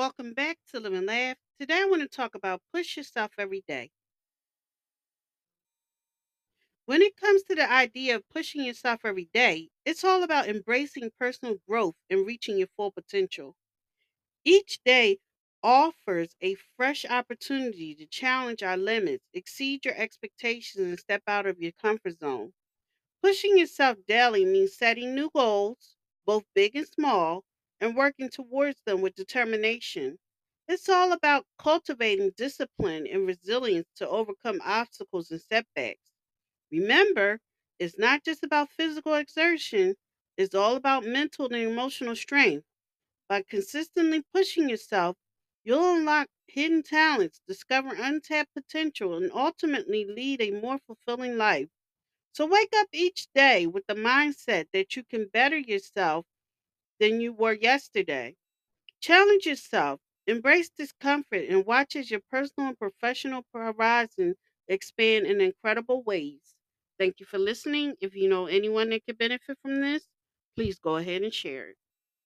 Welcome back to Live and Laugh. Today I want to talk about push yourself every day. When it comes to the idea of pushing yourself every day, it's all about embracing personal growth and reaching your full potential. Each day offers a fresh opportunity to challenge our limits, exceed your expectations, and step out of your comfort zone. Pushing yourself daily means setting new goals, both big and small, and working towards them with determination. It's all about cultivating discipline and resilience to overcome obstacles and setbacks. Remember, it's not just about physical exertion, it's all about mental and emotional strength. By consistently pushing yourself, you'll unlock hidden talents, discover untapped potential, and ultimately lead a more fulfilling life. So wake up each day with the mindset that you can better yourself than you were yesterday. Challenge yourself, embrace discomfort, and watch as your personal and professional horizon expand in incredible ways. Thank you for listening. If you know anyone that could benefit from this, please go ahead and share it.